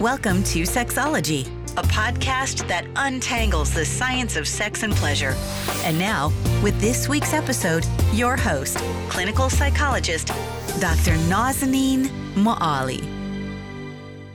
Welcome to Sexology, a podcast that untangles the science of sex and pleasure. And now, with this week's episode, your host, clinical psychologist, Dr. Nazanin Moali.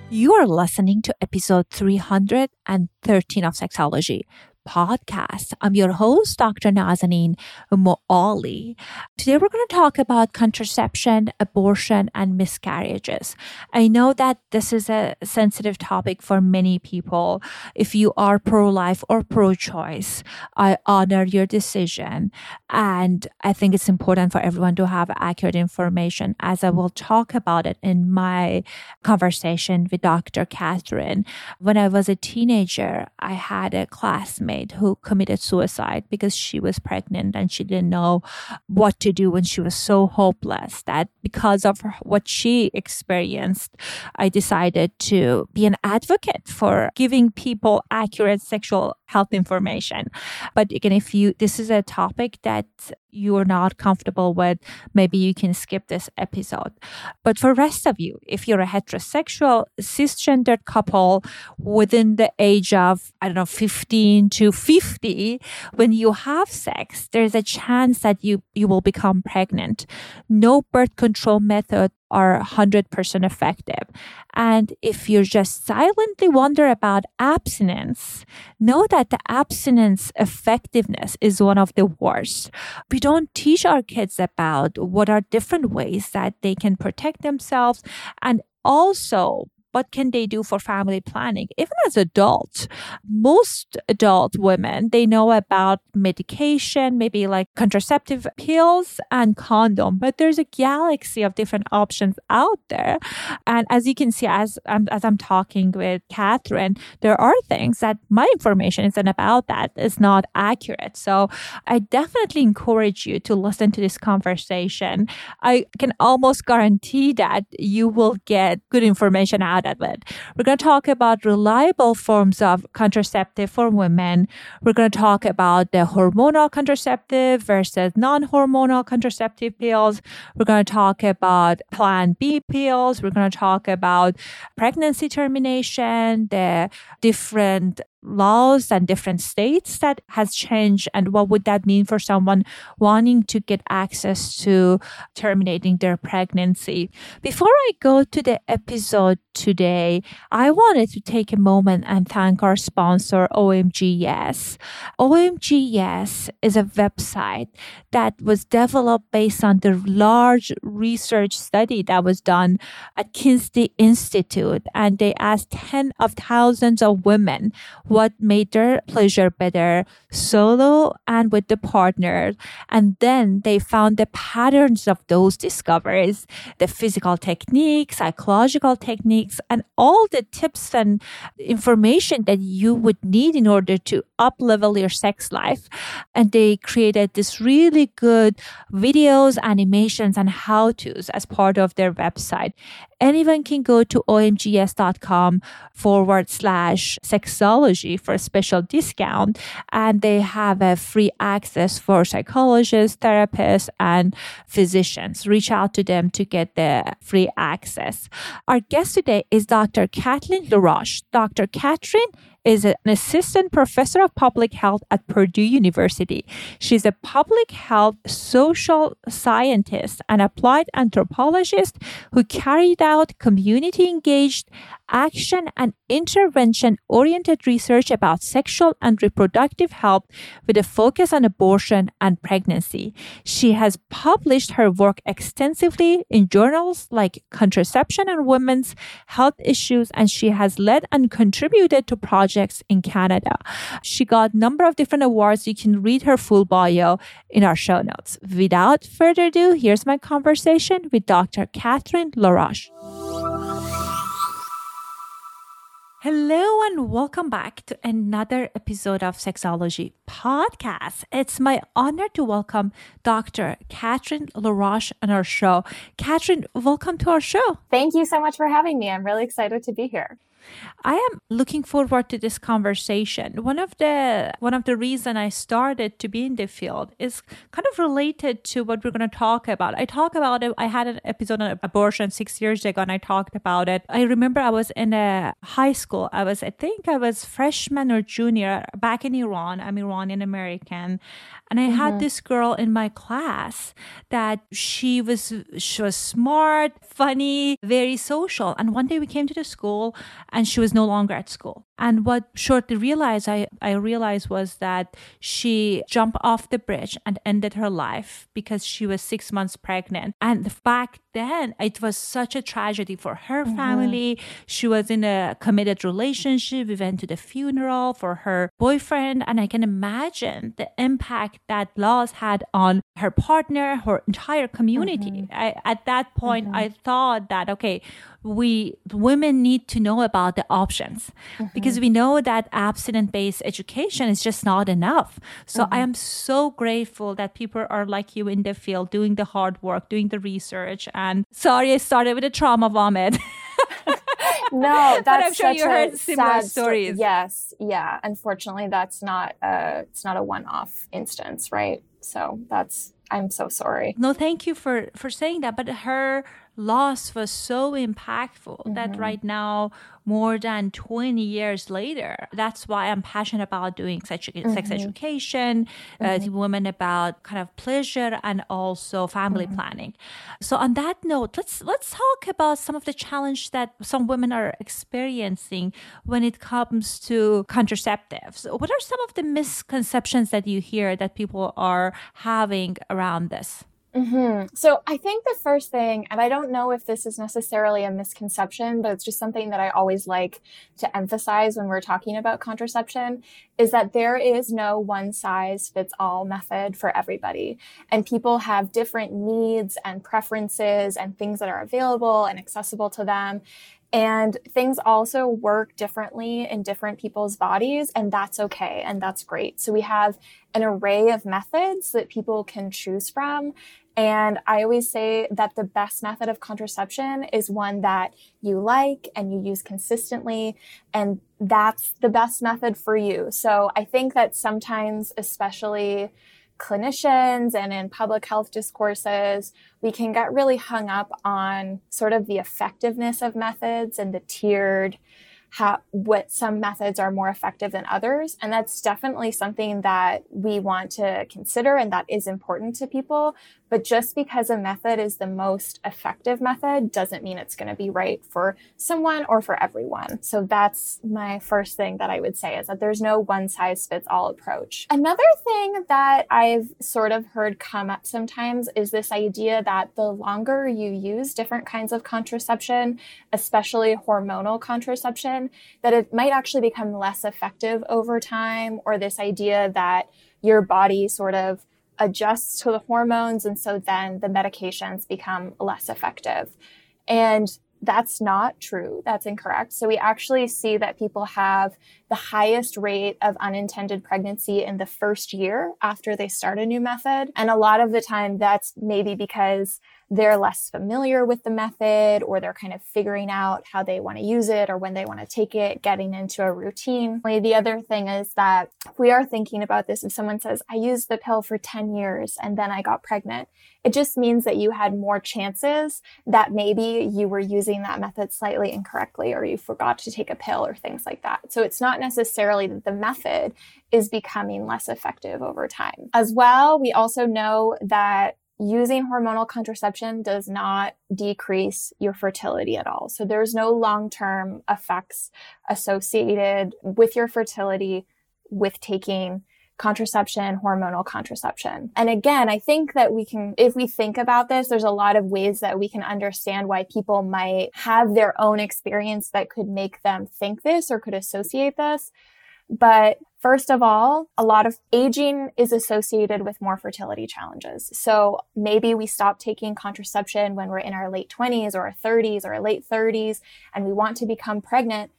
You are listening to episode 313 of Sexology podcast. I'm your host, Dr. Nazanin Moali. Today we're going to talk about contraception, abortion, and miscarriages. I know that this is a sensitive topic for many people. If you are pro life or pro choice, I honor your decision. And I think it's important for everyone to have accurate information, as I will talk about it in my conversation with Dr. Catherine. When I was a teenager, I had a classmate who committed suicide because she was pregnant and she didn't know what to do when she was so hopeless that because of what she experienced, I decided to be an advocate for giving people accurate sexual health information. But again, if you, this is a topic that you are not comfortable with, maybe you can skip this episode. But for rest of you, if you're a heterosexual cisgendered couple within the age of, I don't know, 15 to 50, when you have sex, there's a chance that you, you will become pregnant. No birth control method are 100% effective. And if you just silently wonder about abstinence, know that the abstinence effectiveness is one of the worst. We don't teach our kids about what are different ways that they can protect themselves and also what can they do for family planning? Even as adults, most adult women, they know about medication, maybe like contraceptive pills and condom, but there's a galaxy of different options out there. And as you can see, as I'm, as I'm talking with Catherine, there are things that my information isn't about that is not accurate. So I definitely encourage you to listen to this conversation. I can almost guarantee that you will get good information out it. We're going to talk about reliable forms of contraceptive for women. We're going to talk about the hormonal contraceptive versus non hormonal contraceptive pills. We're going to talk about Plan B pills. We're going to talk about pregnancy termination, the different laws and different states that has changed and what would that mean for someone wanting to get access to terminating their pregnancy? Before i go to the episode today i wanted to take a moment and thank our sponsor omgs yes omg yes is a website that was developed based on the large research study that was done at kinsey institute and they asked 10 of thousands of women what made their pleasure better solo and with the partner. And then they found the patterns of those discoveries, the physical techniques, psychological techniques, and all the tips and information that you would need in order to up level your sex life. And they created this really good videos, animations, and how to's as part of their website anyone can go to omgyes.com forward slash sexology for a special discount. And they have a free access for psychologists, therapists, and physicians. Reach out to them to get the free access. Our guest today is Dr. Kathleen LaRoche. Dr. Catherine is an assistant professor of public health at Purdue University. She's a public health social scientist and applied anthropologist who carried out community engaged action and intervention oriented research about sexual and reproductive health with a focus on abortion and pregnancy. She has published her work extensively in journals like Contraception and Women's Health Issues, and she has led and contributed to projects in Canada. She got a number of different awards. You can read her full bio in our show notes. Without further ado, here's my conversation with Dr. Catherine LaRoche. Hello and welcome back to another episode of Sexology Podcast. It's my honor to welcome Dr. Catherine LaRoche on our show. Catherine, welcome to our show. Thank you so much for having me. I'm really excited to be here. I am looking forward to this conversation. One of the one of the reason I started to be in the field is kind of related to what we're going to talk about. I talk about it. I had an episode on abortion six years ago, and I talked about it. I remember I was in a high school. I was, I think, I was freshman or junior back in Iran. I'm Iranian American, and I mm-hmm. had this girl in my class that she was she was smart, funny, very social. And one day we came to the school and she was no longer at school. And what shortly realized I, I realized was that she jumped off the bridge and ended her life because she was six months pregnant. And back then it was such a tragedy for her mm-hmm. family. She was in a committed relationship. We went to the funeral for her boyfriend. And I can imagine the impact that loss had on her partner, her entire community. Mm-hmm. I, at that point, mm-hmm. I thought that, okay, we women need to know about the options mm-hmm. because we know that abstinent based education is just not enough. So mm-hmm. I am so grateful that people are like you in the field doing the hard work, doing the research. And sorry, I started with a trauma vomit. no, that's but I'm sure you heard similar stories. yes, yeah. Unfortunately, that's not a it's not a one off instance, right? So that's I'm so sorry. No, thank you for for saying that. But her loss was so impactful mm-hmm. that right now more than 20 years later. That's why I'm passionate about doing sex, mm-hmm. sex education, uh, mm-hmm. uh, women about kind of pleasure and also family mm-hmm. planning. So on that note, let's let's talk about some of the challenge that some women are experiencing when it comes to contraceptives. What are some of the misconceptions that you hear that people are having around this? Mm-hmm. So I think the first thing, and I don't know if this is necessarily a misconception, but it's just something that I always like to emphasize when we're talking about contraception, is that there is no one size fits all method for everybody. And people have different needs and preferences and things that are available and accessible to them. And things also work differently in different people's bodies, and that's okay, and that's great. So we have an array of methods that people can choose from. And I always say that the best method of contraception is one that you like and you use consistently. And that's the best method for you. So I think that sometimes, especially clinicians and in public health discourses, we can get really hung up on sort of the effectiveness of methods and the tiered how what some methods are more effective than others. And that's definitely something that we want to consider and that is important to people but just because a method is the most effective method doesn't mean it's going to be right for someone or for everyone. So that's my first thing that I would say is that there's no one size fits all approach. Another thing that I've sort of heard come up sometimes is this idea that the longer you use different kinds of contraception, especially hormonal contraception, that it might actually become less effective over time, or this idea that your body sort of adjusts to the hormones. And so then the medications become less effective. And that's not true. That's incorrect. So we actually see that people have the highest rate of unintended pregnancy in the first year after they start a new method. And a lot of the time that's maybe because they're less familiar with the method or they're kind of figuring out how they want to use it or when they want to take it, getting into a routine. The other thing is that if we are thinking about this if someone says, I used the pill for 10 years and then I got pregnant, it just means that you had more chances that maybe you were using that method slightly incorrectly or you forgot to take a pill or things like that. So it's not necessarily that the method is becoming less effective over time. As well, we also know that using hormonal contraception does not decrease your fertility at all. So there's no long term effects associated with your fertility with taking contraception, hormonal contraception. And again, I think that we can, if we think about this, there's a lot of ways that we can understand why people might have their own experience that could make them think this or could associate this. But first of all, a lot of aging is associated with more fertility challenges. So maybe we stop taking contraception when we're in our late 20s or our 30s or our late 30s and we want to become pregnant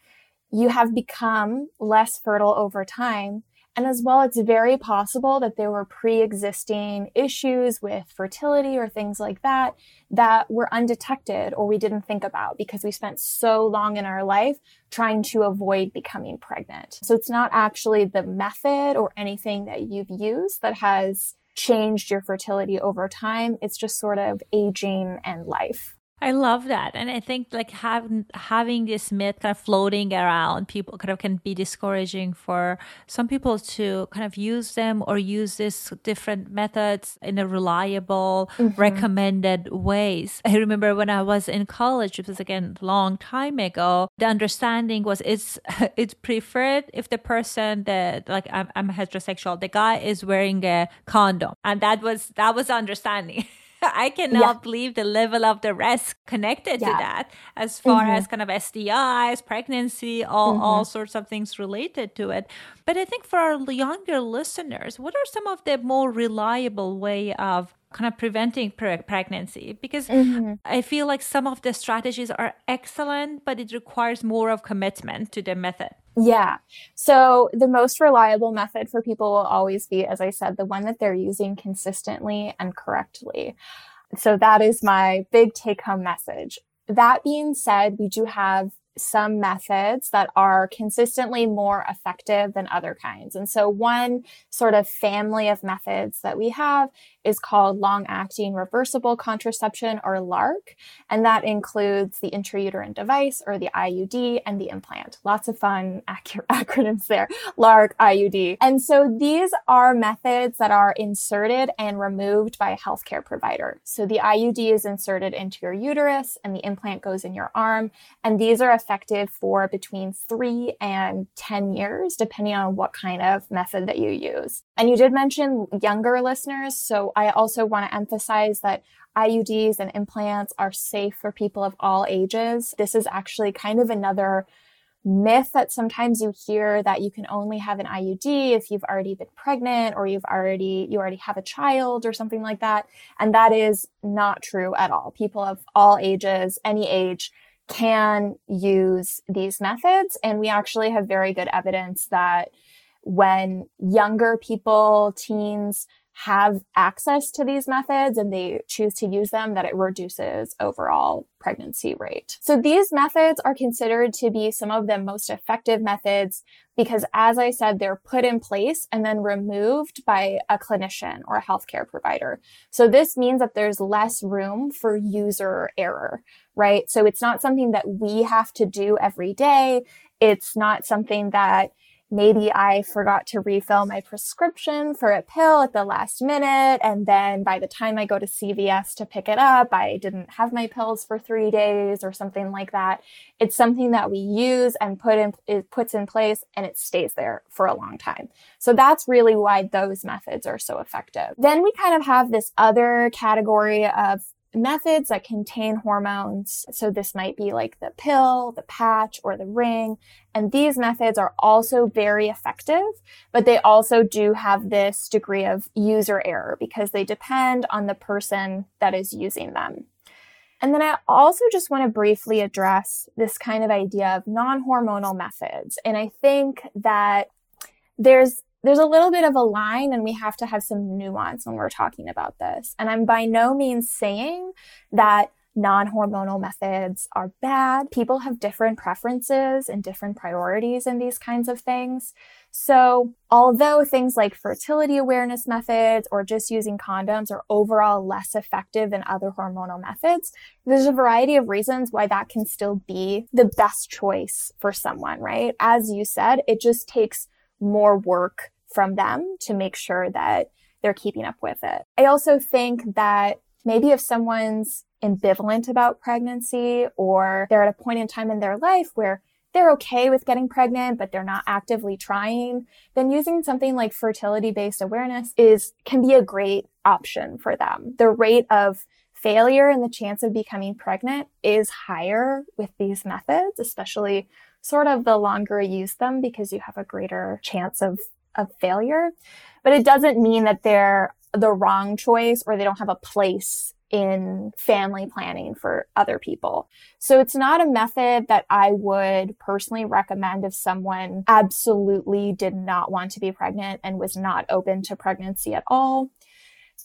you have become less fertile over time. And as well, it's very possible that there were pre existing issues with fertility or things like that that were undetected or we didn't think about because we spent so long in our life trying to avoid becoming pregnant. So it's not actually the method or anything that you've used that has changed your fertility over time. It's just sort of aging and life. I love that. And I think like having having this myth kind of floating around people kind of can be discouraging for some people to kind of use them or use these different methods in a reliable, mm-hmm. recommended ways. I remember when I was in college, it was again a long time ago, the understanding was it's it's preferred if the person that like I'm, I'm heterosexual, the guy is wearing a condom. And that was that was understanding. I cannot yeah. believe the level of the risk connected yeah. to that as far mm-hmm. as kind of STIs, pregnancy, all, mm-hmm. all sorts of things related to it. But I think for our younger listeners, what are some of the more reliable way of kind of preventing pre- pregnancy because mm-hmm. i feel like some of the strategies are excellent but it requires more of commitment to the method yeah. So the most reliable method for people will always be, as I said, the one that they're using consistently and correctly. So that is my big take home message. That being said, we do have some methods that are consistently more effective than other kinds. And so one sort of family of methods that we have is called long acting reversible contraception or LARC. And that includes the intrauterine device or the IUD and the implant. Lots of fun ac- acronyms there. LARC, IUD. And so these are methods that are inserted and removed by a healthcare provider. So the IUD is inserted into your uterus and the implant goes in your arm. And these are effective for between three and 10 years, depending on what kind of method that you use. And you did mention younger listeners. So I also want to emphasize that IUDs and implants are safe for people of all ages. This is actually kind of another myth that sometimes you hear that you can only have an IUD if you've already been pregnant or you've already you already have a child or something like that and that is not true at all. People of all ages, any age can use these methods and we actually have very good evidence that when younger people, teens have access to these methods and they choose to use them, that it reduces overall pregnancy rate. So these methods are considered to be some of the most effective methods because as I said, they're put in place and then removed by a clinician or a healthcare provider. So this means that there's less room for user error, right? So it's not something that we have to do every day. It's not something that maybe I forgot to refill my prescription for a pill at the last minute. And then by the time I go to CVS to pick it up, I didn't have my pills for three days or something like that. It's something that we use and put in, it puts in place and it stays there for a long time. So that's really why those methods are so effective. Then we kind of have this other category of methods that contain hormones. So this might be like the pill, the patch, or the ring. And these methods are also very effective, but they also do have this degree of user error because they depend on the person that is using them. And then I also just want to briefly address this kind of idea of non-hormonal methods. And I think that there's there's a little bit of a line and we have to have some nuance when we're talking about this. And I'm by no means saying that non hormonal methods are bad. People have different preferences and different priorities in these kinds of things. So, although things like fertility awareness methods or just using condoms are overall less effective than other hormonal methods, there's a variety of reasons why that can still be the best choice for someone, right? As you said, it just takes more work from them to make sure that they're keeping up with it. I also think that maybe if someone's ambivalent about pregnancy or they're at a point in time in their life where they're okay with getting pregnant but they're not actively trying then using something like fertility based awareness is can be a great option for them the rate of failure and the chance of becoming pregnant is higher with these methods especially sort of the longer you use them because you have a greater chance of of failure, but it doesn't mean that they're the wrong choice or they don't have a place in family planning for other people. So it's not a method that I would personally recommend if someone absolutely did not want to be pregnant and was not open to pregnancy at all.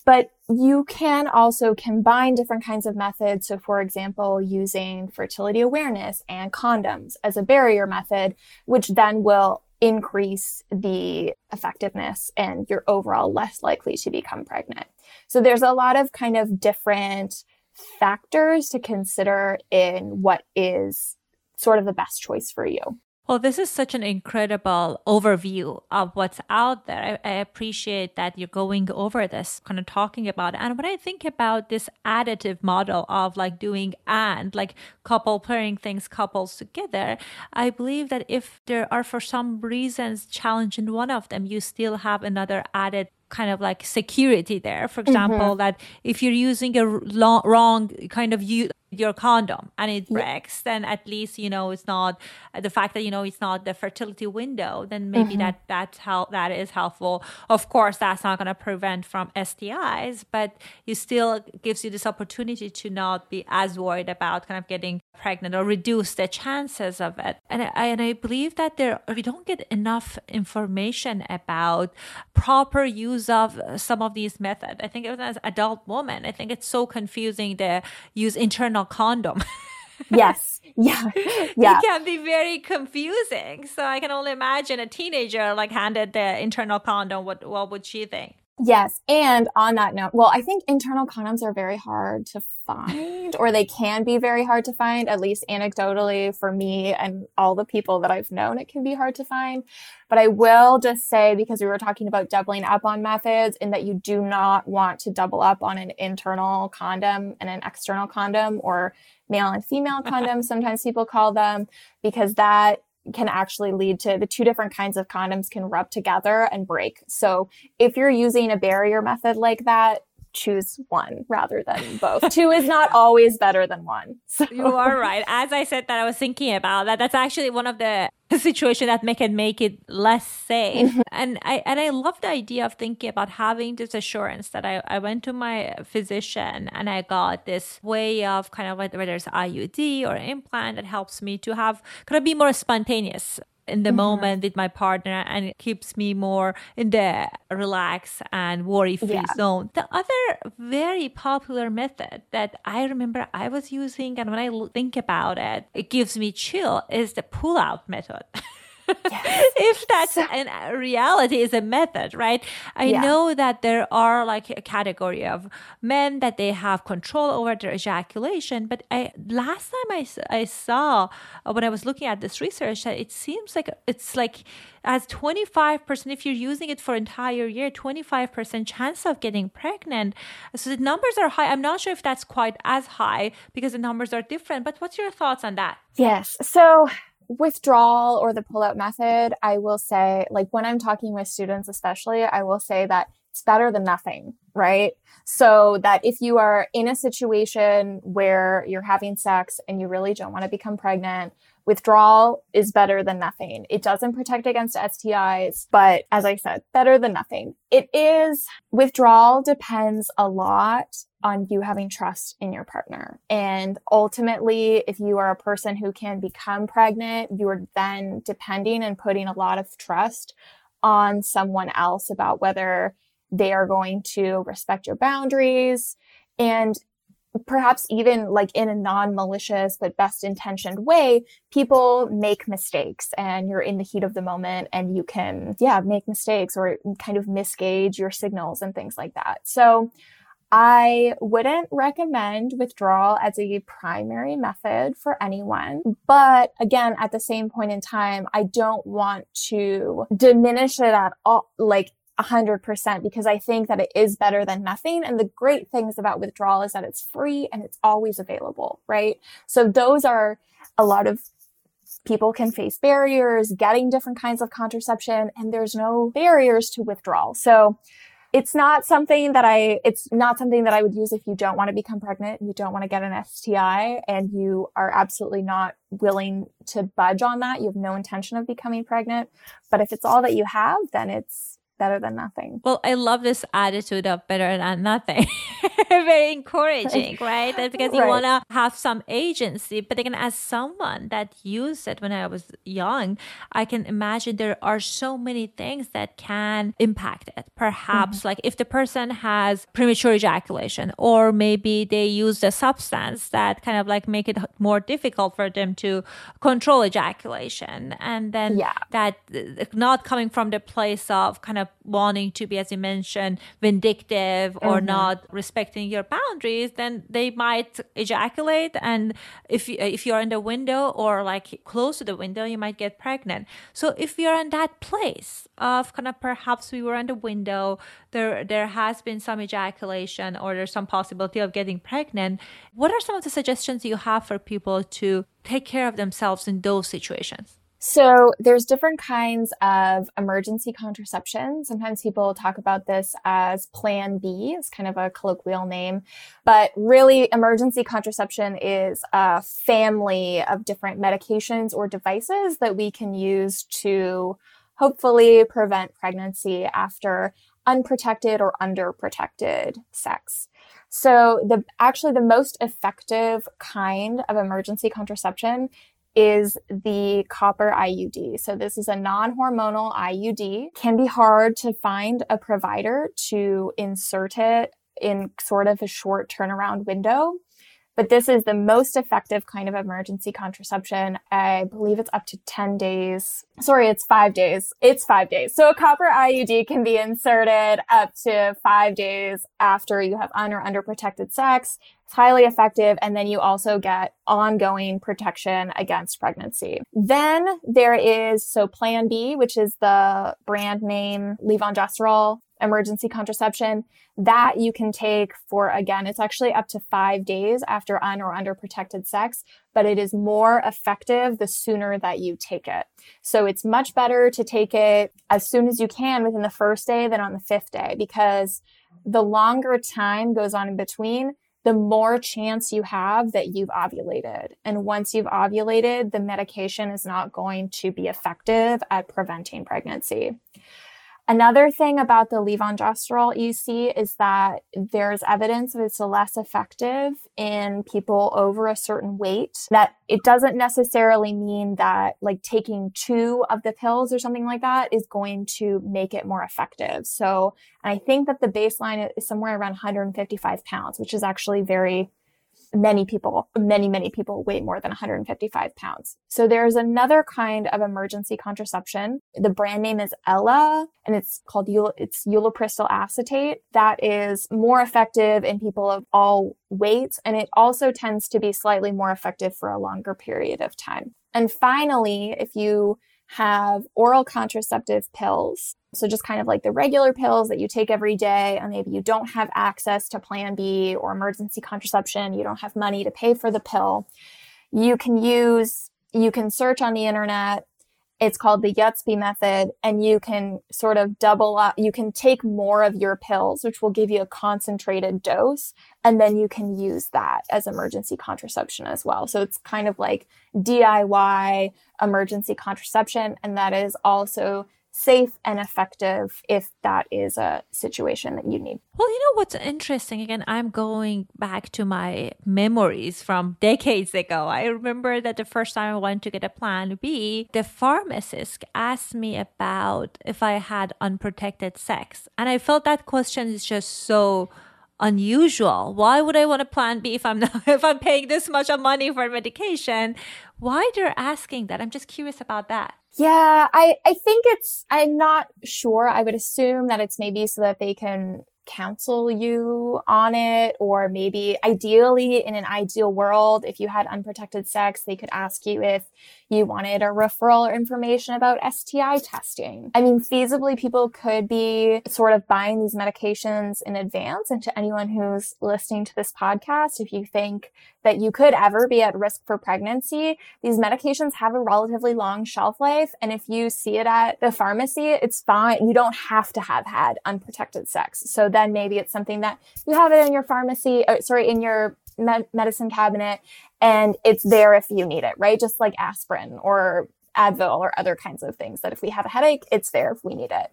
But you can also combine different kinds of methods. So, for example, using fertility awareness and condoms as a barrier method, which then will increase the effectiveness and you're overall less likely to become pregnant. So there's a lot of kind of different factors to consider in what is sort of the best choice for you. Well, this is such an incredible overview of what's out there. I, I, appreciate that you're going over this, kind of talking about it. And when I think about this additive model of like doing and like couple pairing things, couples together, I believe that if there are for some reasons challenge in one of them, you still have another added kind of like security there. For example, mm-hmm. that if you're using a long, wrong kind of you your condom and it breaks yeah. then at least you know it's not the fact that you know it's not the fertility window then maybe mm-hmm. that that's how that is helpful of course that's not going to prevent from stis but it still gives you this opportunity to not be as worried about kind of getting pregnant or reduce the chances of it and i and i believe that there we don't get enough information about proper use of some of these methods i think even as adult woman i think it's so confusing to use internal internal condom. yes. Yeah. Yeah. It can be very confusing. So I can only imagine a teenager like handed the internal condom. What what would she think? Yes. And on that note, well, I think internal condoms are very hard to find, or they can be very hard to find, at least anecdotally for me and all the people that I've known, it can be hard to find. But I will just say, because we were talking about doubling up on methods, and that you do not want to double up on an internal condom and an external condom, or male and female condoms, sometimes people call them, because that can actually lead to the two different kinds of condoms can rub together and break. So if you're using a barrier method like that, choose one rather than both. Two is not always better than one. So. You are right. As I said that I was thinking about that. That's actually one of the situation that make it make it less safe. Mm-hmm. And I and I love the idea of thinking about having this assurance that I, I went to my physician and I got this way of kind of whether it's IUD or implant that helps me to have kind of be more spontaneous in the mm-hmm. moment with my partner and it keeps me more in the relax and worry free yeah. zone. The other very popular method that I remember I was using and when I think about it, it gives me chill is the pull out method. Yes. if that's a reality is a method, right? I yeah. know that there are like a category of men that they have control over their ejaculation, but I last time I, I saw uh, when I was looking at this research that it seems like it's like as 25% if you're using it for entire year 25% chance of getting pregnant so the numbers are high i'm not sure if that's quite as high because the numbers are different but what's your thoughts on that yes so withdrawal or the pull out method, I will say, like when I'm talking with students, especially, I will say that it's better than nothing, right? So that if you are in a situation where you're having sex and you really don't want to become pregnant, withdrawal is better than nothing. It doesn't protect against STIs, but as I said, better than nothing. It is withdrawal depends a lot on you having trust in your partner. And ultimately, if you are a person who can become pregnant, you are then depending and putting a lot of trust on someone else about whether they are going to respect your boundaries and perhaps even like in a non-malicious but best intentioned way people make mistakes and you're in the heat of the moment and you can yeah make mistakes or kind of misgauge your signals and things like that so I wouldn't recommend withdrawal as a primary method for anyone. But again, at the same point in time, I don't want to diminish it at all, like 100% because I think that it is better than nothing. And the great things about withdrawal is that it's free and it's always available, right? So those are a lot of people can face barriers, getting different kinds of contraception, and there's no barriers to withdrawal. So it's not something that I, it's not something that I would use if you don't want to become pregnant, you don't want to get an STI, and you are absolutely not willing to budge on that. You have no intention of becoming pregnant. But if it's all that you have, then it's better than nothing. Well, I love this attitude of better than nothing. Very encouraging, right? That's because you want to have some agency. But again, as someone that used it when I was young, I can imagine there are so many things that can impact it. Perhaps, mm-hmm. like if the person has premature ejaculation, or maybe they use a substance that kind of like make it more difficult for them to control ejaculation, and then yeah. that not coming from the place of kind of wanting to be, as you mentioned, vindictive or mm-hmm. not respecting your boundaries, then they might ejaculate. And if you, if you're in the window or like close to the window, you might get pregnant. So if you're in that place of kind of perhaps we were in the window, there there has been some ejaculation or there's some possibility of getting pregnant. What are some of the suggestions you have for people to take care of themselves in those situations? So there's different kinds of emergency contraception. Sometimes people talk about this as plan B, it's kind of a colloquial name, but really emergency contraception is a family of different medications or devices that we can use to hopefully prevent pregnancy after unprotected or underprotected sex. So the actually the most effective kind of emergency contraception is the copper IUD. So this is a non-hormonal IUD. Can be hard to find a provider to insert it in sort of a short turnaround window. But this is the most effective kind of emergency contraception. I believe it's up to 10 days. Sorry, it's five days. It's five days. So a copper IUD can be inserted up to five days after you have un or underprotected sex. It's highly effective. And then you also get ongoing protection against pregnancy. Then there is, so Plan B, which is the brand name levonorgestrel emergency contraception that you can take for again it's actually up to five days after un or under protected sex but it is more effective the sooner that you take it so it's much better to take it as soon as you can within the first day than on the fifth day because the longer time goes on in between the more chance you have that you've ovulated. And once you've ovulated, the medication is not going to be effective at preventing pregnancy. Another thing about the levonorgestrel EC is that there's evidence that it's less effective in people over a certain weight. That it doesn't necessarily mean that like taking two of the pills or something like that is going to make it more effective. So I think that the baseline is somewhere around 155 pounds, which is actually very many people, many, many people weigh more than 155 pounds. So there's another kind of emergency contraception. The brand name is Ella and it's called, it's ulipristal acetate that is more effective in people of all weights. And it also tends to be slightly more effective for a longer period of time. And finally, if you have oral contraceptive pills. So just kind of like the regular pills that you take every day, and maybe you don't have access to Plan B or emergency contraception, you don't have money to pay for the pill. You can use, you can search on the internet it's called the Yuzpe method, and you can sort of double up. You can take more of your pills, which will give you a concentrated dose, and then you can use that as emergency contraception as well. So it's kind of like DIY emergency contraception, and that is also safe and effective if that is a situation that you need. Well, you know what's interesting? Again, I'm going back to my memories from decades ago. I remember that the first time I went to get a plan B, the pharmacist asked me about if I had unprotected sex. And I felt that question is just so unusual. Why would I want a plan B if I'm not if I'm paying this much of money for medication? Why they're asking that? I'm just curious about that. Yeah, I I think it's I'm not sure. I would assume that it's maybe so that they can counsel you on it or maybe ideally in an ideal world if you had unprotected sex they could ask you if you wanted a referral or information about STI testing. I mean, feasibly, people could be sort of buying these medications in advance. And to anyone who's listening to this podcast, if you think that you could ever be at risk for pregnancy, these medications have a relatively long shelf life. And if you see it at the pharmacy, it's fine. You don't have to have had unprotected sex. So then maybe it's something that you have it in your pharmacy, or, sorry, in your medicine cabinet and it's there if you need it, right? Just like aspirin or Advil or other kinds of things that if we have a headache, it's there if we need it.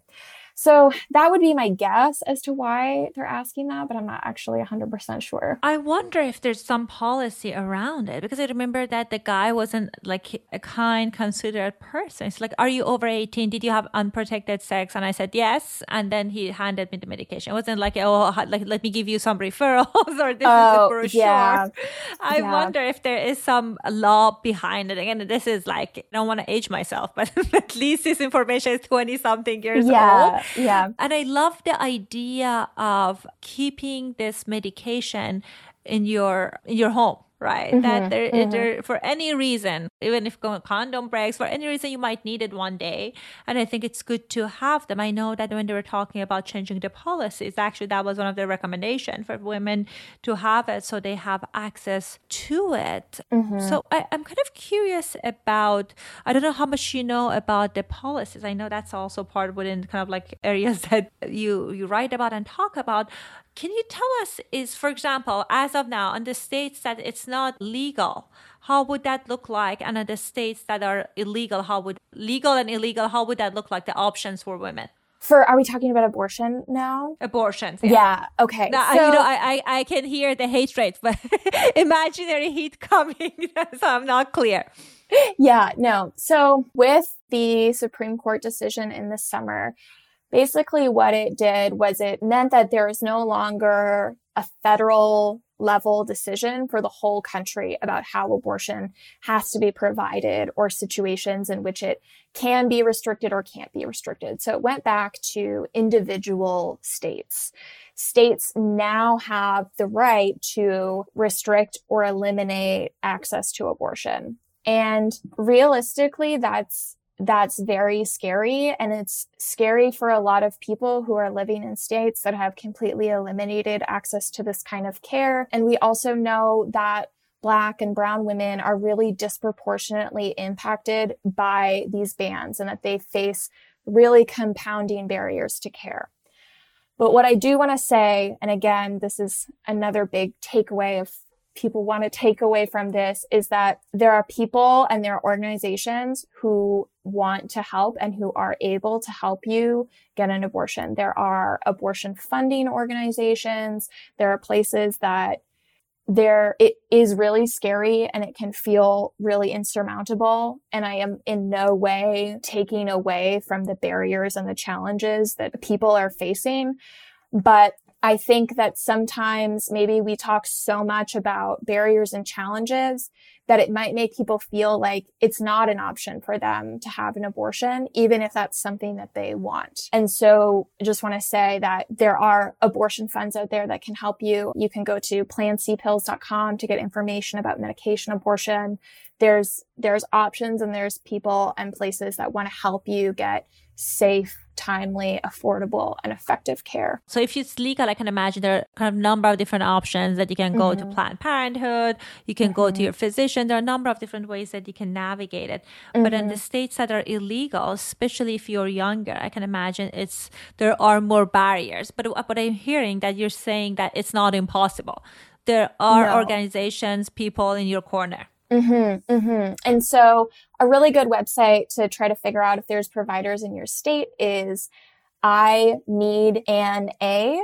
So that would be my guess as to why they're asking that, but I'm not actually 100% sure. I wonder if there's some policy around it because I remember that the guy wasn't like a kind, considerate person. It's like, Are you over 18? Did you have unprotected sex? And I said, Yes. And then he handed me the medication. It wasn't like, Oh, like, let me give you some referrals or this oh, is a oh, brochure. Yeah. I yeah. wonder if there is some law behind it. Again, this is like, I don't want to age myself, but at least this information is 20 something years yeah. old. Yeah. And I love the idea of keeping this medication in your in your home right? Mm-hmm, that there, mm-hmm. there, for any reason, even if condom breaks, for any reason you might need it one day. And I think it's good to have them. I know that when they were talking about changing the policies, actually that was one of the recommendations for women to have it so they have access to it. Mm-hmm. So I, I'm kind of curious about, I don't know how much you know about the policies. I know that's also part within kind of like areas that you, you write about and talk about. Can you tell us, is for example, as of now, in the states that it's not legal, how would that look like? And in the states that are illegal, how would legal and illegal, how would that look like? The options for women. For are we talking about abortion now? Abortions. Yeah. yeah okay. Now, so, you know, I, I I can hear the hate rate, but imaginary heat coming, so I'm not clear. Yeah. No. So with the Supreme Court decision in the summer, basically what it did was it meant that there is no longer a federal level decision for the whole country about how abortion has to be provided or situations in which it can be restricted or can't be restricted. So it went back to individual states. States now have the right to restrict or eliminate access to abortion. And realistically, that's that's very scary. And it's scary for a lot of people who are living in states that have completely eliminated access to this kind of care. And we also know that Black and Brown women are really disproportionately impacted by these bans and that they face really compounding barriers to care. But what I do want to say, and again, this is another big takeaway of people want to take away from this is that there are people and there are organizations who want to help and who are able to help you get an abortion. There are abortion funding organizations. There are places that there it is really scary and it can feel really insurmountable and i am in no way taking away from the barriers and the challenges that people are facing but I think that sometimes maybe we talk so much about barriers and challenges that it might make people feel like it's not an option for them to have an abortion, even if that's something that they want. And so I just want to say that there are abortion funds out there that can help you. You can go to plancpills.com to get information about medication abortion. There's, there's options and there's people and places that want to help you get safe timely, affordable, and effective care. So if it's legal, I can imagine there are kind of number of different options that you can go mm-hmm. to Planned Parenthood, you can mm-hmm. go to mm-hmm. your physician. There are a number of different ways that you can navigate it. Mm-hmm. But in the mm-hmm. states that are illegal, especially if you're younger, I can imagine it's there are more barriers. But what I'm hearing that you're saying that it's not impossible. There are no. organizations, people in your corner. Mm-hmm, mm-hmm. And so, a really good website to try to figure out if there's providers in your state is I need an A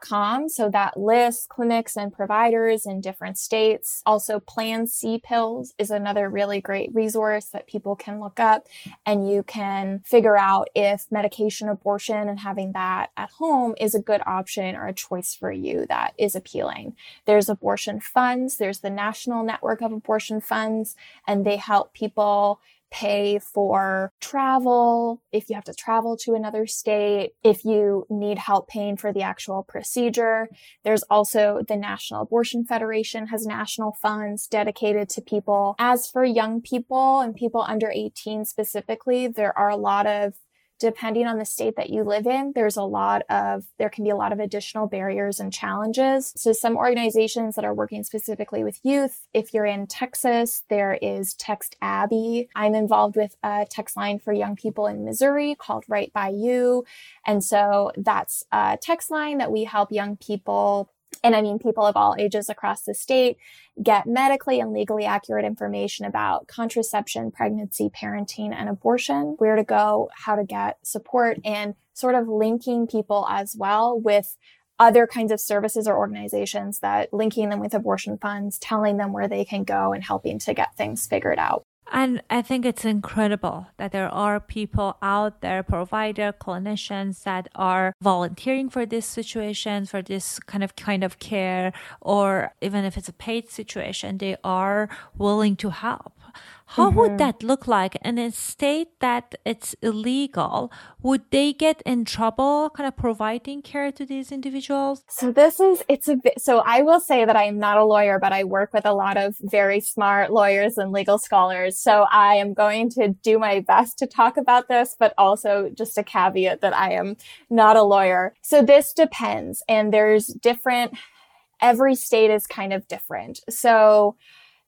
com. So that lists clinics and providers in different states. Also, Plan C Pills is another really great resource that people can look up and you can figure out if medication abortion and having that at home is a good option or a choice for you that is appealing. There's abortion funds. There's the National Network of Abortion Funds and they help people pay for travel, if you have to travel to another state, if you need help paying for the actual procedure. There's also the National Abortion Federation has national funds dedicated to people. As for young people and people under 18 specifically, there are a lot of depending on the state that you live in, there's a lot of, there can be a lot of additional barriers and challenges. So some organizations that are working specifically with youth, if you're in Texas, there is Text Abby. I'm involved with a text line for young people in Missouri called Right by You. And so that's a text line that we help young people and I mean people of all ages across the state, get medically and legally accurate information about contraception, pregnancy, parenting, and abortion, where to go, how to get support, and sort of linking people as well with other kinds of services or organizations that linking them with abortion funds, telling them where they can go and helping to get things figured out. And I think it's incredible that there are people out there, provider, clinicians that are volunteering for this situation, for this kind of kind of care, or even if it's a paid situation, they are willing to help. How mm-hmm. would that look like in a state that it's illegal? Would they get in trouble kind of providing care to these individuals? So this is, it's a bit, so I will say that I am not a lawyer, but I work with a lot of very smart lawyers and legal scholars. So I am going to do my best to talk about this, but also just a caveat that I am not a lawyer. So this depends and there's different, every state is kind of different. So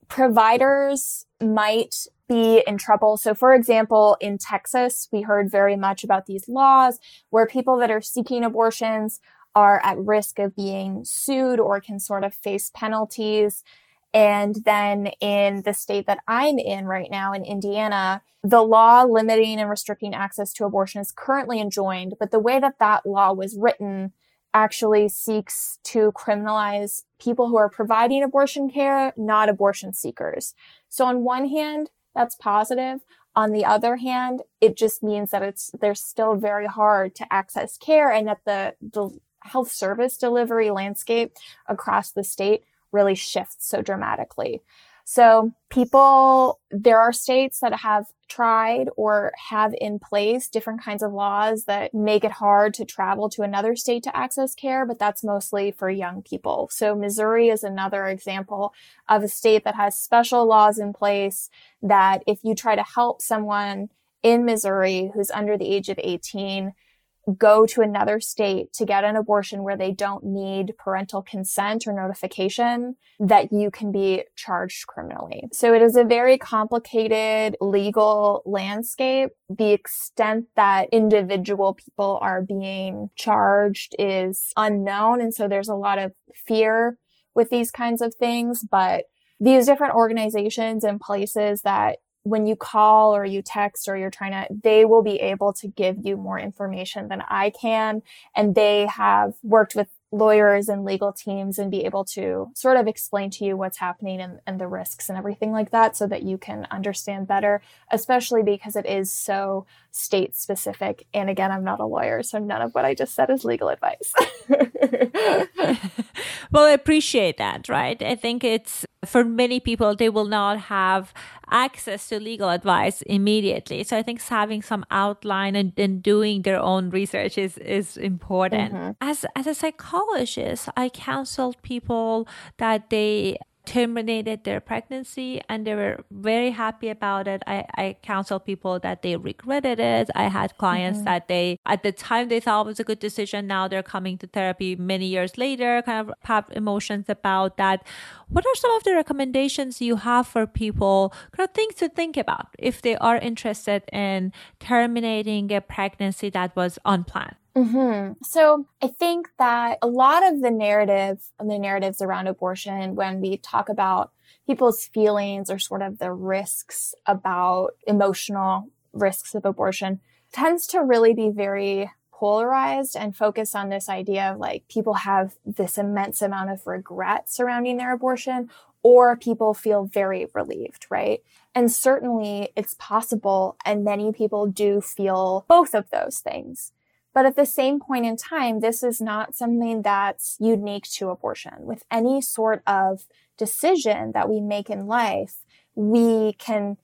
providers might be in trouble. So, for example, in Texas, we heard very much about these laws where people that are seeking abortions are at risk of being sued or can sort of face penalties. And then in the state that I'm in right now, in Indiana, the law limiting and restricting access to abortion is currently enjoined. But the way that that law was written actually seeks to criminalize people who are providing abortion care, not abortion seekers. So on one hand, that's positive. On the other hand, it just means that it's they're still very hard to access care and that the the health service delivery landscape across the state really shifts so dramatically. So people, there are states that have tried or have in place different kinds of laws that make it hard to travel to another state to access care, but that's mostly for young people. So Missouri is another example of a state that has special laws in place that if you try to help someone in Missouri who's under the age of 18, go to another state to get an abortion where they don't need parental consent or notification, that you can be charged criminally. So it is a very complicated legal landscape. The extent that individual people are being charged is unknown. And so there's a lot of fear with these kinds of things, but these different organizations and places that when you call or you text or you're trying to, they will be able to give you more information than I can. And they have worked with lawyers and legal teams and be able to sort of explain to you what's happening and, and the risks and everything like that so that you can understand better, especially because it is so state specific. And again, I'm not a lawyer, so none of what I just said is legal advice. well, I appreciate that, right? I think it's for many people, they will not have access to legal advice immediately. So I think having some outline and, and doing their own research is, is important. Mm-hmm. As, as a psychologist, I counseled people that they terminated their pregnancy and they were very happy about it. I, I counsel people that they regretted it. I had clients mm-hmm. that they, at the time, they thought it was a good decision. Now they're coming to therapy many years later, kind of have emotions about that. What are some of the recommendations you have for people, kind of things to think about if they are interested in terminating a pregnancy that was unplanned? Mm-hmm. So I think that a lot of the narrative, the narratives around abortion, when we talk about people's feelings or sort of the risks about emotional risks of abortion, tends to really be very polarized and focus on this idea of like people have this immense amount of regret surrounding their abortion or people feel very relieved, right? And certainly it's possible, and many people do feel both of those things. But at the same point in time, this is not something that's unique to abortion. With any sort of decision that we make in life, we can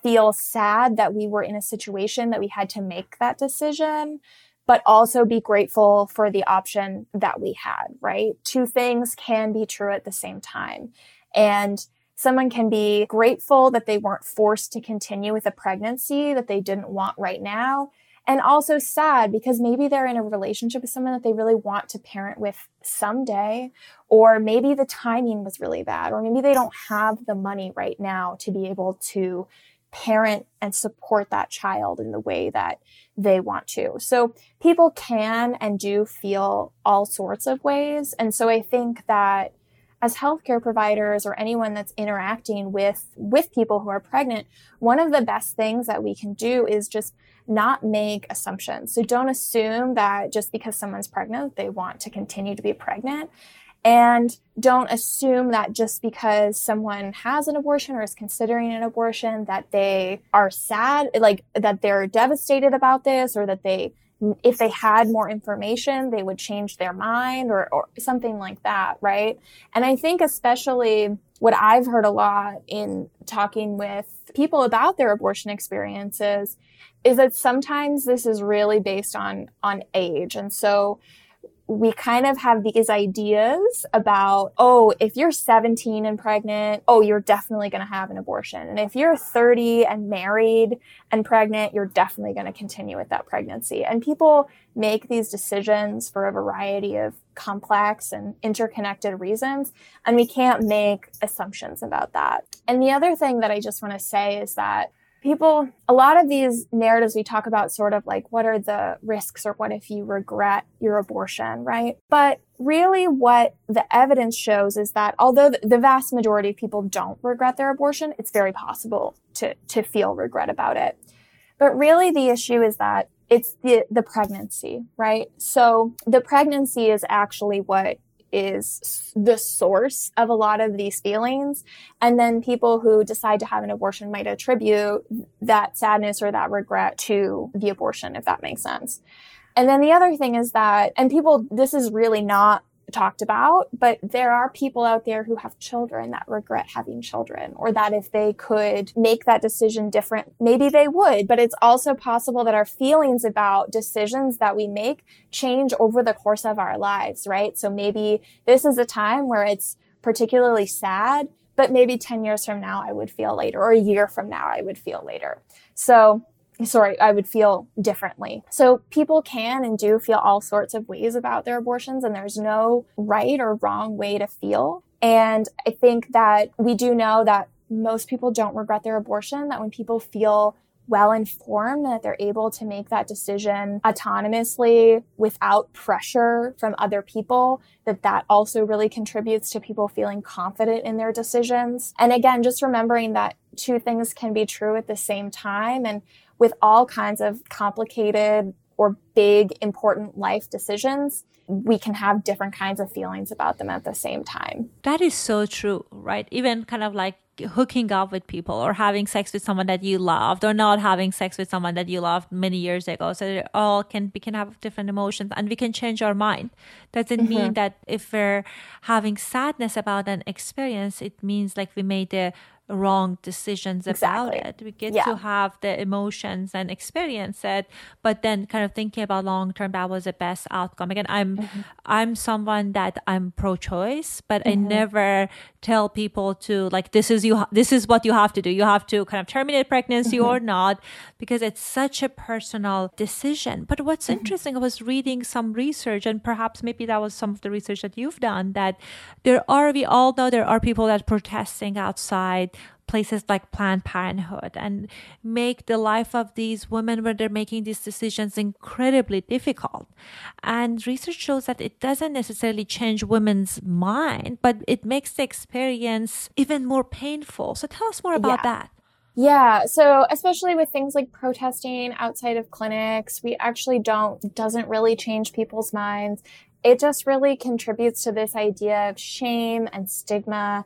feel sad that we were in a situation that we had to make that decision, but also be grateful for the option that we had, right? Two things can be true at the same time. And someone can be grateful that they weren't forced to continue with a pregnancy that they didn't want right now and also sad because maybe they're in a relationship with someone that they really want to parent with someday or maybe the timing was really bad or maybe they don't have the money right now to be able to parent and support that child in the way that they want to. So people can and do feel all sorts of ways. And so I think that as healthcare providers or anyone that's interacting with with people who are pregnant, one of the best things that we can do is just not make assumptions. So don't assume that just because someone's pregnant, they want to continue to be pregnant. And don't assume that just because someone has an abortion or is considering an abortion that they are sad, like that they're devastated about this or that they, if they had more information, they would change their mind or, or something like that, right? And I think especially what I've heard a lot in talking with people about their abortion experiences is that sometimes this is really based on on age and so we kind of have these ideas about, oh, if you're 17 and pregnant, oh, you're definitely going to have an abortion. And if you're 30 and married and pregnant, you're definitely going to continue with that pregnancy. And people make these decisions for a variety of complex and interconnected reasons. And we can't make assumptions about that. And the other thing that I just want to say is that people a lot of these narratives we talk about sort of like what are the risks or what if you regret your abortion right? But really what the evidence shows is that although the vast majority of people don't regret their abortion it's very possible to to feel regret about it. But really the issue is that it's the the pregnancy right? So the pregnancy is actually what is the source of a lot of these feelings. And then people who decide to have an abortion might attribute that sadness or that regret to the abortion, if that makes sense. And then the other thing is that, and people, this is really not talked about, but there are people out there who have children that regret having children, or that if they could make that decision different, maybe they would. But it's also possible that our feelings about decisions that we make change over the course of our lives, right? So maybe this is a time where it's particularly sad, but maybe 10 years from now I would feel later, or a year from now I would feel later. So sorry, I would feel differently. So people can and do feel all sorts of ways about their abortions, and there's no right or wrong way to feel. And I think that we do know that most people don't regret their abortion, that when people feel well informed that they're able to make that decision autonomously without pressure from other people that that also really contributes to people feeling confident in their decisions and again just remembering that two things can be true at the same time and with all kinds of complicated or big, important life decisions, we can have different kinds of feelings about them at the same time. That is so true, right? Even kind of like hooking up with people or having sex with someone that you loved or not having sex with someone that you loved many years ago so it all can we can have different emotions and we can change our mind doesn't mm-hmm. mean that if we're having sadness about an experience it means like we made the wrong decisions exactly. about it. We get yeah. to have the emotions and experience it, but then kind of thinking about long term, that was the best outcome. Again, I'm mm-hmm. I'm someone that I'm pro choice, but mm-hmm. I never tell people to like this is you this is what you have to do. You have to kind of terminate pregnancy mm-hmm. or not because it's such a personal decision. But what's mm-hmm. interesting, I was reading some research, and perhaps maybe that was some of the research that you've done that there are we all know there are people that protesting outside places like Planned Parenthood and make the life of these women when they're making these decisions incredibly difficult. And research shows that it doesn't necessarily change women's mind, but it makes the experience even more painful. So tell us more about yeah. that. Yeah, so especially with things like protesting outside of clinics, we actually don't doesn't really change people's minds. It just really contributes to this idea of shame and stigma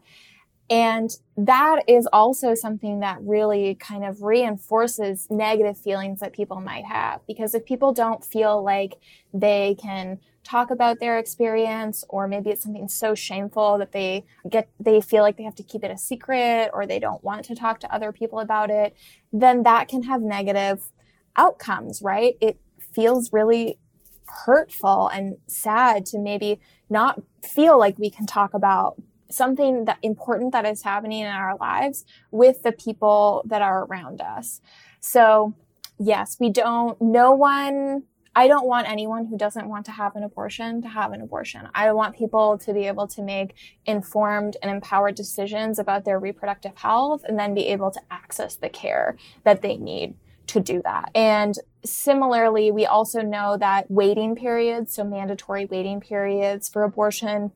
and that is also something that really kind of reinforces negative feelings that people might have. Because if people don't feel like they can talk about their experience, or maybe it's something so shameful that they get, they feel like they have to keep it a secret, or they don't want to talk to other people about it, then that can have negative outcomes, right? It feels really hurtful and sad to maybe not feel like we can talk about something that important that is happening in our lives with the people that are around us. So, yes, we don't, no one I don't want anyone who doesn't want to have an abortion to have an abortion. I want people to be able to make informed and empowered decisions about their reproductive health and then be able to access the care that they need to do that. And similarly, we also know that waiting periods, so mandatory waiting periods for abortion,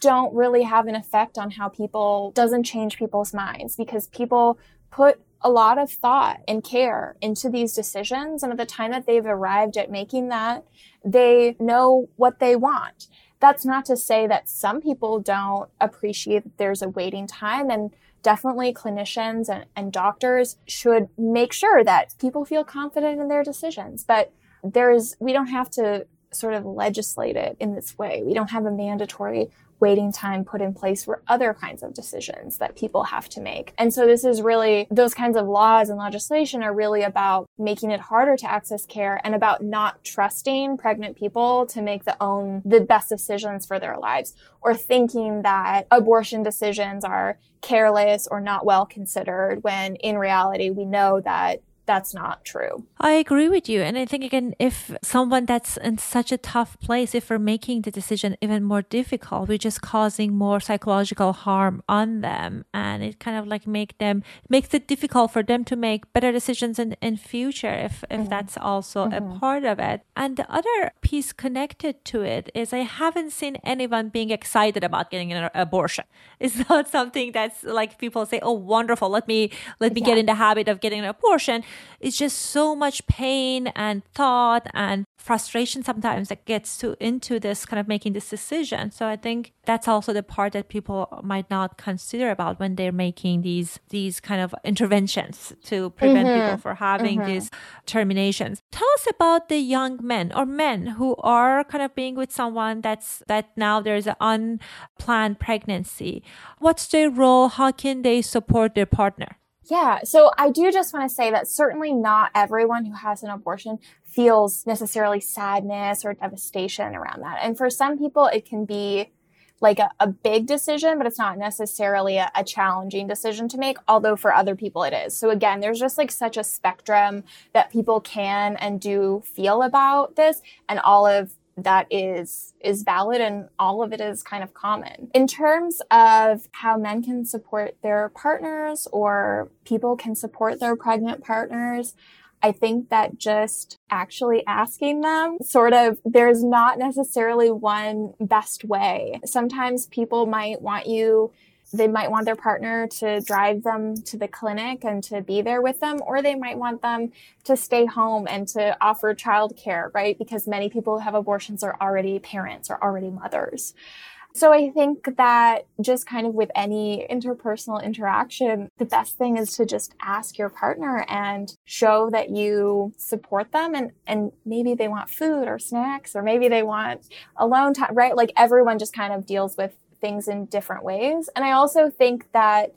don't really have an effect on how people doesn't change people's minds because people put a lot of thought and care into these decisions. And at the time that they've arrived at making that they know what they want. That's not to say that some people don't appreciate that there's a waiting time and definitely clinicians and, and doctors should make sure that people feel confident in their decisions. But there's we don't have to sort of legislate it in this way. We don't have a mandatory waiting time put in place for other kinds of decisions that people have to make. And so this is really, those kinds of laws and legislation are really about making it harder to access care and about not trusting pregnant people to make the own, the best decisions for their lives or thinking that abortion decisions are careless or not well considered when in reality we know that that's not true. I agree with you. And I think, again, if someone that's in such a tough place, if we're making the decision even more difficult, we're just causing more psychological harm on them. And it kind of like make them, makes it difficult for them to make better decisions in, in future if, if mm-hmm. that's also mm-hmm. a part of it. And the other piece connected to it is I haven't seen anyone being excited about getting an abortion. It's not something that's like people say, oh, wonderful. Let me, let me yeah. get in the habit of getting an abortion it's just so much pain and thought and frustration sometimes that gets to into this kind of making this decision. So i think that's also the part that people might not consider about when they're making these these kind of interventions to prevent mm-hmm. people from having mm-hmm. these terminations. Tell us about the young men or men who are kind of being with someone that's that now there's an unplanned pregnancy. What's their role? How can they support their partner yeah. So I do just want to say that certainly not everyone who has an abortion feels necessarily sadness or devastation around that. And for some people, it can be like a, a big decision, but it's not necessarily a, a challenging decision to make, although for other people it is. So again, there's just like such a spectrum that people can and do feel about this. And all of that is is valid and all of it is kind of common. In terms of how men can support their partners or people can support their pregnant partners, I think that just actually asking them sort of, there's not necessarily one best way. Sometimes people might want you they might want their partner to drive them to the clinic and to be there with them, or they might want them to stay home and to offer childcare, right? Because many people who have abortions are already parents or already mothers. So I think that just kind of with any interpersonal interaction, the best thing is to just ask your partner and show that you support them and, and maybe they want food or snacks or maybe they want alone time, right? Like everyone just kind of deals with things in different ways. And I also think that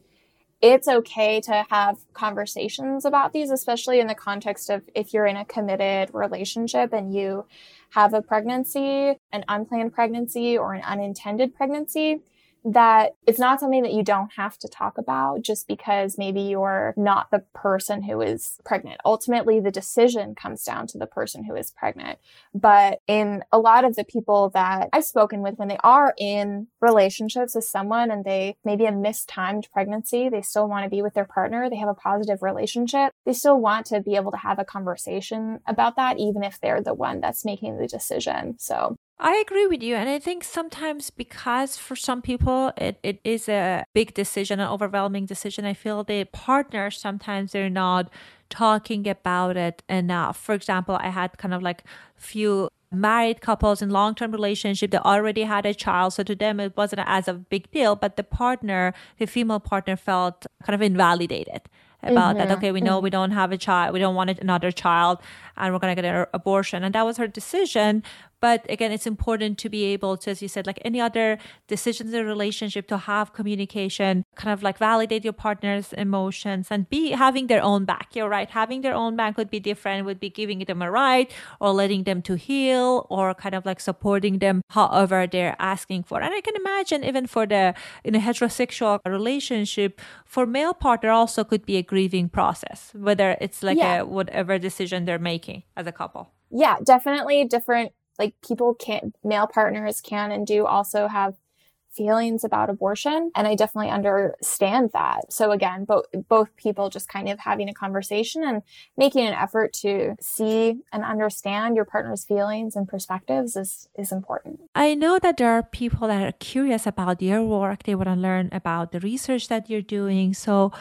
it's okay to have conversations about these, especially in the context of if you're in a committed relationship and you have a pregnancy, an unplanned pregnancy, or an unintended pregnancy that it's not something that you don't have to talk about just because maybe you're not the person who is pregnant. Ultimately, the decision comes down to the person who is pregnant. But in a lot of the people that I've spoken with, when they are in relationships with someone and they maybe a mistimed pregnancy, they still want to be with their partner, they have a positive relationship, they still want to be able to have a conversation about that, even if they're the one that's making the decision. So I agree with you. And I think sometimes because for some people it, it is a big decision, an overwhelming decision, I feel the partners sometimes they're not talking about it enough. For example, I had kind of like few married couples in long-term relationship that already had a child so to them it wasn't as a big deal but the partner the female partner felt kind of invalidated about mm-hmm. that okay we know mm-hmm. we don't have a child we don't want another child and we're going to get an abortion and that was her decision but again, it's important to be able to, as you said, like any other decisions in a relationship, to have communication, kind of like validate your partner's emotions and be having their own back. You're right. Having their own back would be different, would be giving them a right or letting them to heal or kind of like supporting them however they're asking for. And I can imagine even for the in a heterosexual relationship, for male partner also could be a grieving process, whether it's like yeah. a whatever decision they're making as a couple. yeah, definitely different. Like people can't, male partners can and do also have feelings about abortion and i definitely understand that so again both both people just kind of having a conversation and making an effort to see and understand your partner's feelings and perspectives is is important i know that there are people that are curious about your work they want to learn about the research that you're doing so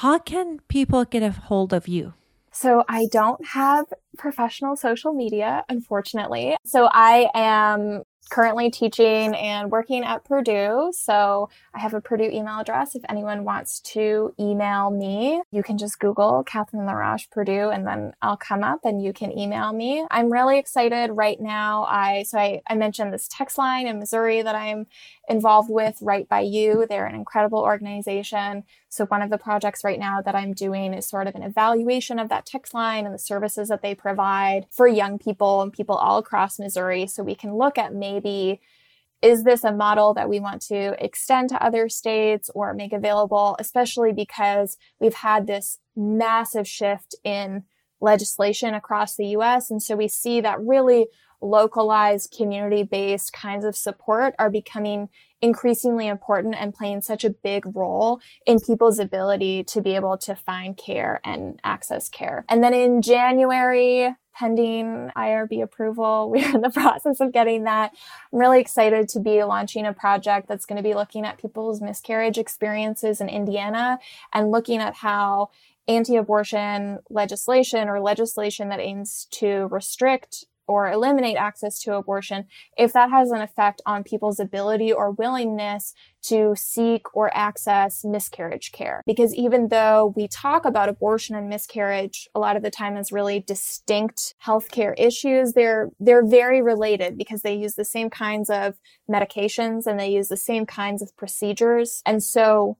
how can people get a hold of you so I don't have professional social media, unfortunately. So I am currently teaching and working at Purdue. So I have a Purdue email address. If anyone wants to email me, you can just Google Catherine LaRoche Purdue and then I'll come up and you can email me. I'm really excited right now. I, so I, I mentioned this text line in Missouri that I'm involved with Right by You. They're an incredible organization. So one of the projects right now that I'm doing is sort of an evaluation of that text line and the services that they provide for young people and people all across Missouri. So we can look at maybe is this a model that we want to extend to other states or make available, especially because we've had this massive shift in legislation across the US. And so we see that really localized, community based kinds of support are becoming increasingly important and playing such a big role in people's ability to be able to find care and access care. And then in January, pending IRB approval, we're in the process of getting that. I'm really excited to be launching a project that's going to be looking at people's miscarriage experiences in Indiana and looking at how anti abortion legislation or legislation that aims to restrict or eliminate access to abortion if that has an effect on people's ability or willingness to seek or access miscarriage care. Because even though we talk about abortion and miscarriage a lot of the time as really distinct healthcare issues, they're, they're very related because they use the same kinds of medications and they use the same kinds of procedures. And so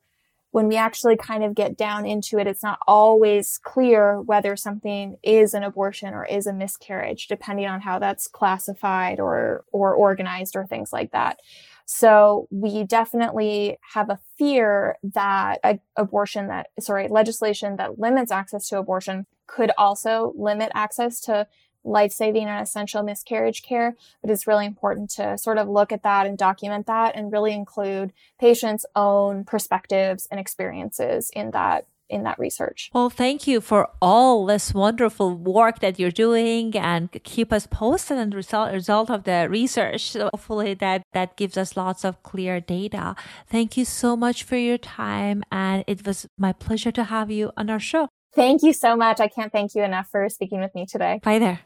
when we actually kind of get down into it, it's not always clear whether something is an abortion or is a miscarriage, depending on how that's classified or, or organized or things like that. So we definitely have a fear that a abortion that, sorry, legislation that limits access to abortion could also limit access to life saving and essential miscarriage care. But it's really important to sort of look at that and document that and really include patients' own perspectives and experiences in that in that research. Well, thank you for all this wonderful work that you're doing and keep us posted on the result, result of the research. So hopefully that, that gives us lots of clear data. Thank you so much for your time. And it was my pleasure to have you on our show. Thank you so much. I can't thank you enough for speaking with me today. Bye there.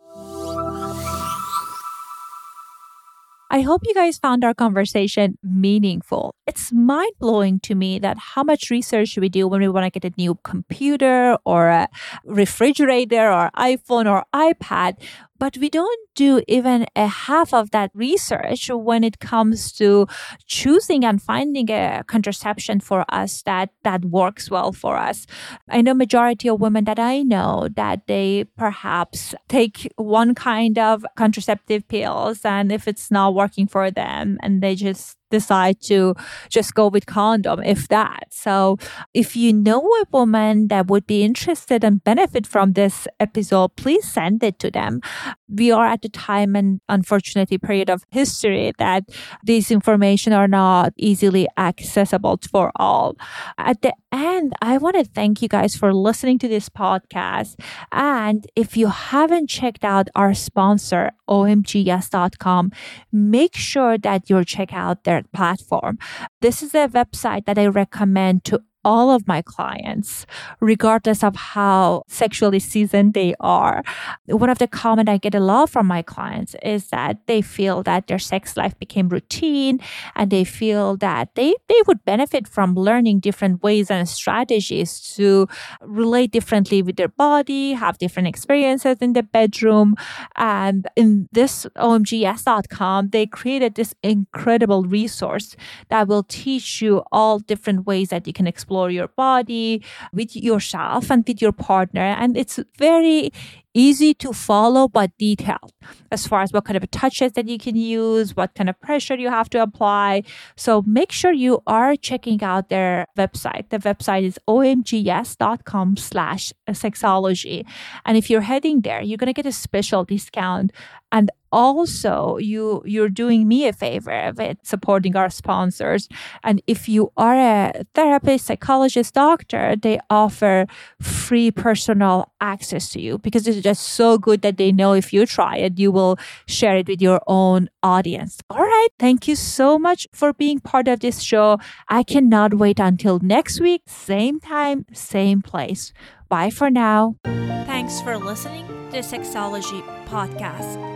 I hope you guys found our conversation meaningful. It's mind blowing to me that how much research we do when we want to get a new computer or a refrigerator or iPhone or iPad but we don't do even a half of that research when it comes to choosing and finding a contraception for us that that works well for us. I know majority of women that i know that they perhaps take one kind of contraceptive pills and if it's not working for them and they just decide to just go with condom if that. So if you know a woman that would be interested and benefit from this episode please send it to them we are at the time and unfortunately period of history that these information are not easily accessible for all at the end i want to thank you guys for listening to this podcast and if you haven't checked out our sponsor omgyes.com make sure that you check out their platform. This is a website that I recommend to all of my clients, regardless of how sexually seasoned they are. One of the comments I get a lot from my clients is that they feel that their sex life became routine and they feel that they, they would benefit from learning different ways and strategies to relate differently with their body, have different experiences in the bedroom. And in this omgyes.com, they created this incredible resource that will teach you all different ways that you can explore explore your body with yourself and with your partner. And it's very easy to follow but detailed as far as what kind of touches that you can use, what kind of pressure you have to apply. So make sure you are checking out their website. The website is omgyes.com slash sexology. And if you're heading there, you're going to get a special discount. And also you you're doing me a favor with supporting our sponsors. And if you are a therapist psychologist doctor they offer free personal access to you because it's just so good that they know if you try it you will share it with your own audience. All right. Thank you so much for being part of this show. I cannot wait until next week. Same time same place. Bye for now. Thanks for listening to sexology podcast